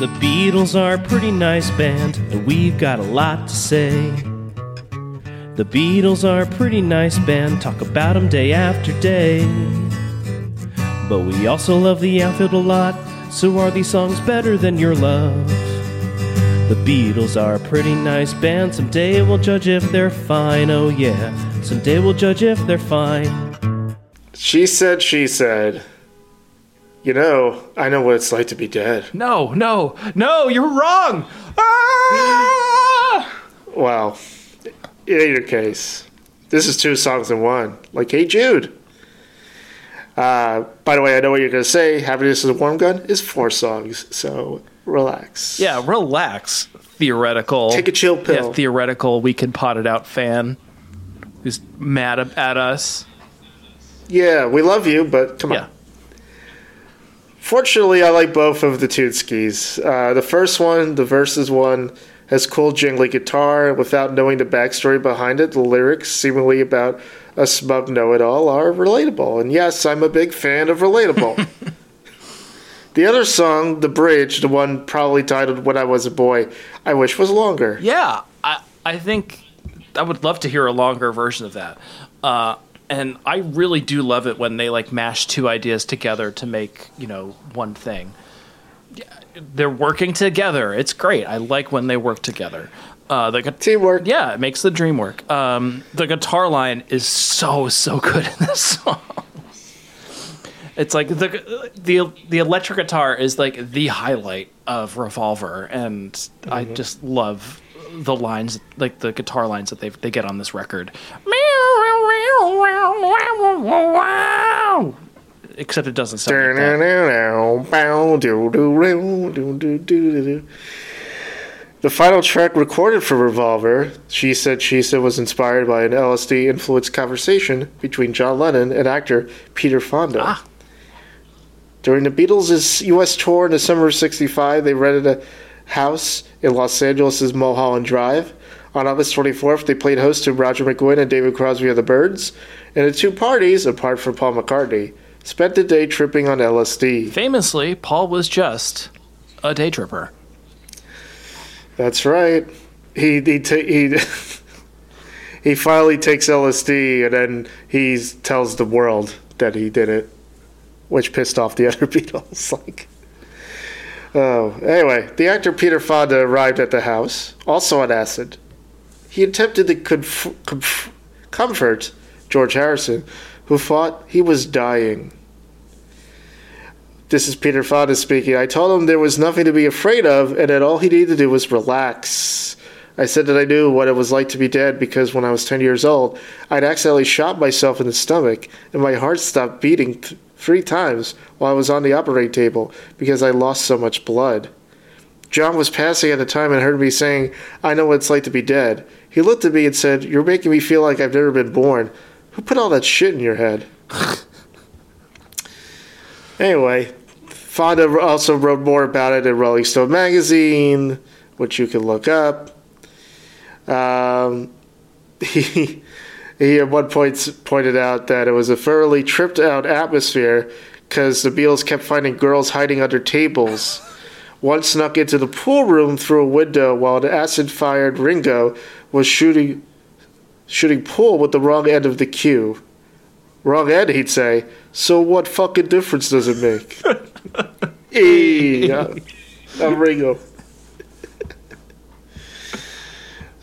The Beatles are a pretty nice band, and we've got a lot to say. The Beatles are a pretty nice band, talk about 'em day after day. But we also love the outfield a lot, so are these songs better than your love? The Beatles are a pretty nice band, someday we'll judge if they're fine, oh yeah. Someday we'll judge if they're fine. She said, she said, You know, I know what it's like to be dead. No, no, no, you're wrong. Ah! Well, in either case, this is two songs in one. Like, hey, Jude. Uh, by the way, I know what you're going to say. Happiness is a Warm Gun is four songs, so relax. Yeah, relax. Theoretical. Take a chill pill. Yeah, theoretical. We can Pod It Out fan who's mad at us. Yeah, we love you, but come Yeah. on. Fortunately, I like both of the Tootskis. Uh, the first one, the verses one, has cool jingly guitar without knowing the backstory behind it. The lyrics, seemingly about a smug know-it-all, are relatable. And yes, I'm a big fan of relatable. the other song, the bridge, the one probably titled "When I Was a Boy," I wish was longer. Yeah, I I think I would love to hear a longer version of that. Uh, and I really do love it when they like mash two ideas together to make you know one thing. They're working together. It's great. I like when they work together. Uh, the gu- Teamwork. yeah, it makes the dream work. Um, the guitar line is so so good in this song. It's like the the the electric guitar is like the highlight of Revolver, and I just love the lines, like the guitar lines that they they get on this record. Except it doesn't sound like that. The final track recorded for Revolver, She Said She Said, was inspired by an LSD influenced conversation between John Lennon and actor Peter Fonda. Ah. During the Beatles' U.S. tour in the summer of 65, they rented a house in Los Angeles' Mulholland Drive. On August 24th, they played host to Roger McGuinn and David Crosby of the Byrds, and the two parties, apart from Paul McCartney, spent the day tripping on LSD. Famously, Paul was just a day tripper. That's right. He he ta- he he finally takes LSD and then he tells the world that he did it, which pissed off the other Beatles. Like, oh, anyway, the actor Peter Fonda arrived at the house, also on acid. He attempted to conf- comfort George Harrison, who thought he was dying. This is Peter Fonda speaking. I told him there was nothing to be afraid of and that all he needed to do was relax. I said that I knew what it was like to be dead because when I was 10 years old, I'd accidentally shot myself in the stomach and my heart stopped beating th- three times while I was on the operating table because I lost so much blood. John was passing at the time and heard me saying, I know what it's like to be dead. He looked at me and said, You're making me feel like I've never been born. Who put all that shit in your head? anyway, Fonda also wrote more about it in Rolling Stone magazine, which you can look up. Um, he, he at one point pointed out that it was a thoroughly tripped out atmosphere because the Beatles kept finding girls hiding under tables. One snuck into the pool room through a window while the acid fired Ringo was shooting shooting pool with the wrong end of the cue. Wrong end, he'd say. So what fucking difference does it make? Eee, uh, I'm Ringo.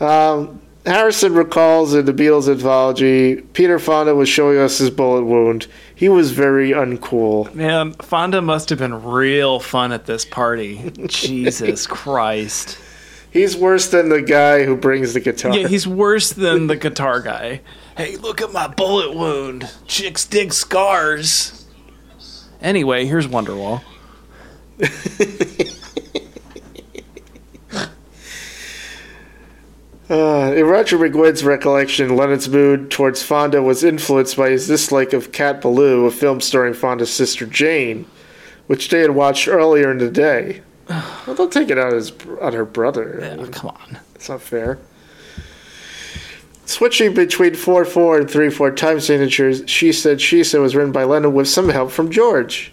um, Harrison recalls in the Beatles anthology, Peter Fonda was showing us his bullet wound. He was very uncool. Man, Fonda must have been real fun at this party. Jesus Christ. He's worse than the guy who brings the guitar. Yeah, he's worse than the guitar guy. Hey, look at my bullet wound. Chicks dig scars. Anyway, here's Wonderwall. Uh, in Roger McGuinn's recollection, Lennon's mood towards Fonda was influenced by his dislike of Cat Ballou, a film starring Fonda's sister Jane, which they had watched earlier in the day. Well, don't take it out his, on her brother. Yeah, come on. It's not fair. Switching between 4 4 and 3 4 time signatures, She Said She Said was written by Lennon with some help from George.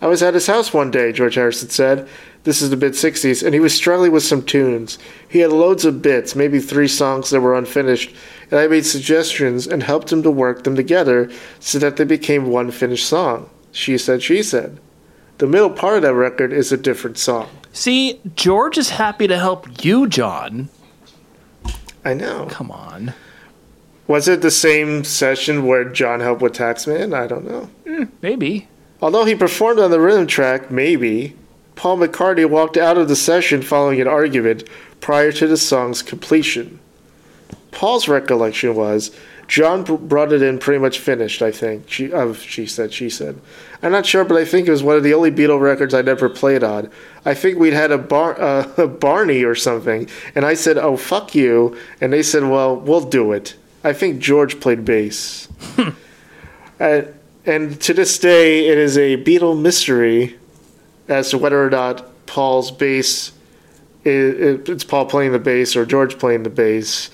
I was at his house one day, George Harrison said. This is the mid 60s, and he was struggling with some tunes. He had loads of bits, maybe three songs that were unfinished, and I made suggestions and helped him to work them together so that they became one finished song. She said, she said. The middle part of that record is a different song. See, George is happy to help you, John. I know. Come on. Was it the same session where John helped with Taxman? I don't know. Hmm, maybe. Although he performed on the rhythm track, maybe, Paul McCartney walked out of the session following an argument prior to the song's completion. Paul's recollection was John br- brought it in pretty much finished, I think. She, of she said, she said. I'm not sure, but I think it was one of the only Beatle records I never played on. I think we'd had a, bar, uh, a Barney or something, and I said, oh, fuck you. And they said, well, we'll do it. I think George played bass. Uh, and to this day, it is a Beatle mystery as to whether or not Paul's bass is, it's Paul playing the bass or George playing the bass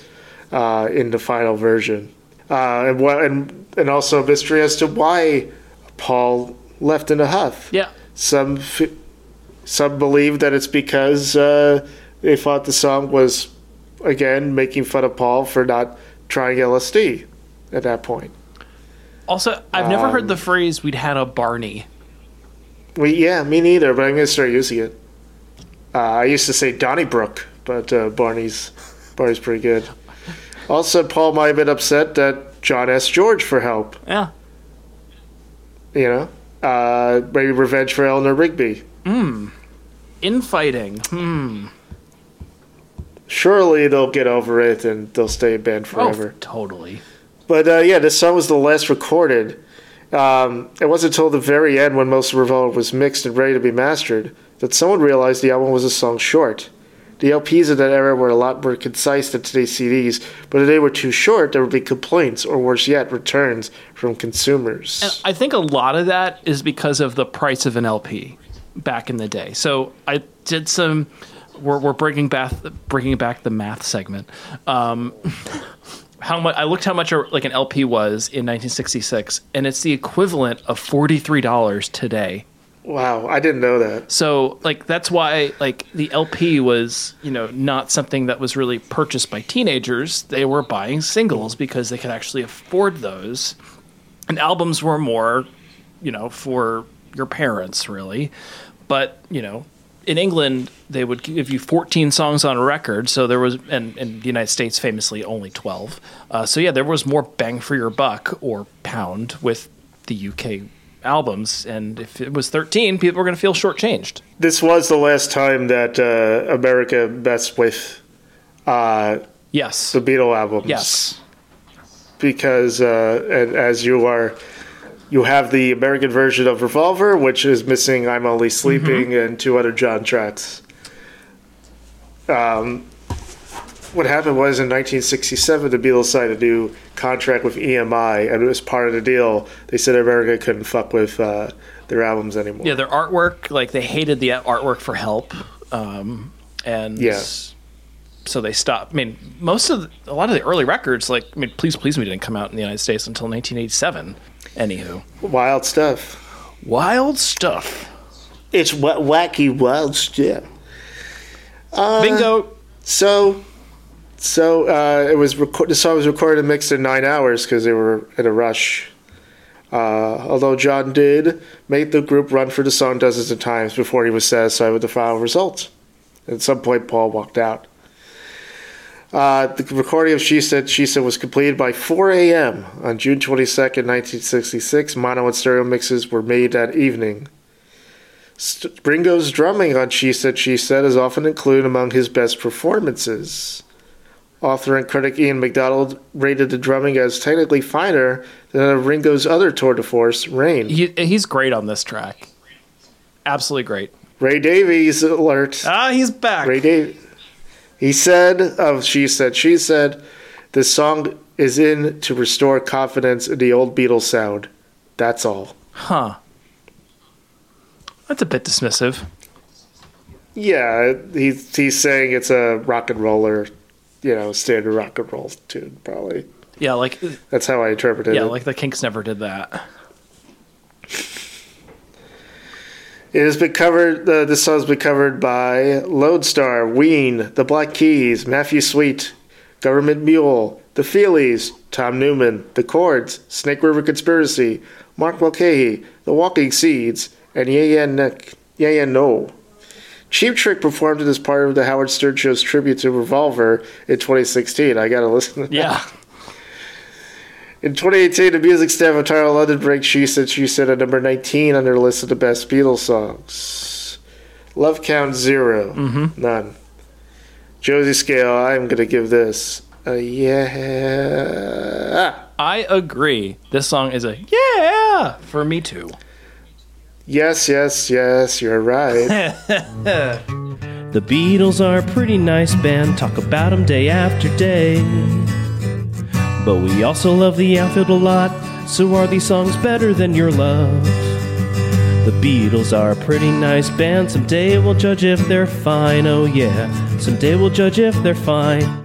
uh, in the final version, uh, and what and and also a mystery as to why Paul left in a huff. Yeah. Some f- some believe that it's because uh, they thought the song was again making fun of Paul for not trying LSD at that point. Also, I've never heard the phrase "we'd had a Barney." We yeah, me neither, but I'm gonna start using it. Uh, I used to say Donnybrook, but uh, Barney's Barney's pretty good. Also, Paul might have been upset that John asked George for help. Yeah. You know, uh, maybe revenge for Eleanor Rigby. Hmm. Infighting. Hmm. Surely they'll get over it and they'll stay in band Oh, forever. totally. But uh, yeah, this song was the last recorded. Um, it wasn't until the very end, when most of Revolver was mixed and ready to be mastered, that someone realized the album was a song short. The LPs of that era were a lot more concise than today's CDs, but if they were too short, there would be complaints, or worse yet, returns from consumers. And I think a lot of that is because of the price of an LP back in the day. So I did some. We're, we're bringing back bringing back the math segment. Um, how much I looked how much a, like an LP was in 1966, and it's the equivalent of forty three dollars today. wow, I didn't know that. So like that's why like the LP was you know not something that was really purchased by teenagers. They were buying singles because they could actually afford those, and albums were more you know for your parents really. But you know in England they would give you 14 songs on a record. So there was and in the United States famously only 12. Uh, so yeah, there was more bang for your buck or pound with the UK albums and if it was 13 people were going to feel shortchanged This was the last time that uh, America messed with uh, Yes. the Beatle albums. Yes. because uh, and as you are you have the American version of Revolver, which is missing "I'm Only Sleeping" and two other John tracks. Um, what happened was in 1967, the Beatles signed a new contract with EMI, and it was part of the deal. They said America couldn't fuck with uh, their albums anymore. Yeah, their artwork, like they hated the artwork for Help, um, and Yeah. So they stopped. I mean, most of the, a lot of the early records, like I mean, Please Please Me, didn't come out in the United States until 1987. Anywho, Wild stuff. wild stuff. It's wa- wacky wild stuff. Uh, Bingo. So, so uh, it was reco- the song was recorded and mixed in nine hours because they were in a rush. Uh, although John did make the group run for the song dozens of times before he was satisfied with the final result. At some point, Paul walked out. Uh, the recording of She Said, She Said was completed by 4 a.m. on June 22nd, 1966. Mono and stereo mixes were made that evening. St- Ringo's drumming on She Said, She Said is often included among his best performances. Author and critic Ian MacDonald rated the drumming as technically finer than of Ringo's other tour de force, Rain. He, he's great on this track. Absolutely great. Ray Davies alert. Ah, he's back. Ray Davies. He said of She Said, She Said, this song is in to restore confidence in the old Beatles sound. That's all. Huh. That's a bit dismissive. Yeah, he's he's saying it's a rock and roller, you know, standard rock and roll tune. Probably Yeah, like that's how I interpreted yeah, it. Yeah, like the Kinks never did that. It has been covered. Uh, this song has been covered by Lodestar, Ween, The Black Keys, Matthew Sweet, Government Mule, The Feelies, Tom Newman, The Chords, Snake River Conspiracy, Mark Mulcahy, The Walking Seeds, and Yeah Yeah Nick, Yeah Yeah Noh. Cheap Trick performed it as part of the Howard Stern Show's tribute to Revolver in 2016. I gotta listen to that. Yeah. In 2018, the music staff of Time Out London ranked She Said She Said at number 19 on their list of the best Beatles songs. Love Count 0 Mhm. None. Josie Scale, I'm going to give this a yeah. I agree. This song is a yeah for me too. Yes, yes, yes, you're right. The Beatles are a pretty nice band, talk about them day after day. But we also love the outfield a lot, so are these songs better than your love? The Beatles are a pretty nice band, someday we'll judge if they're fine, oh yeah. Someday we'll judge if they're fine.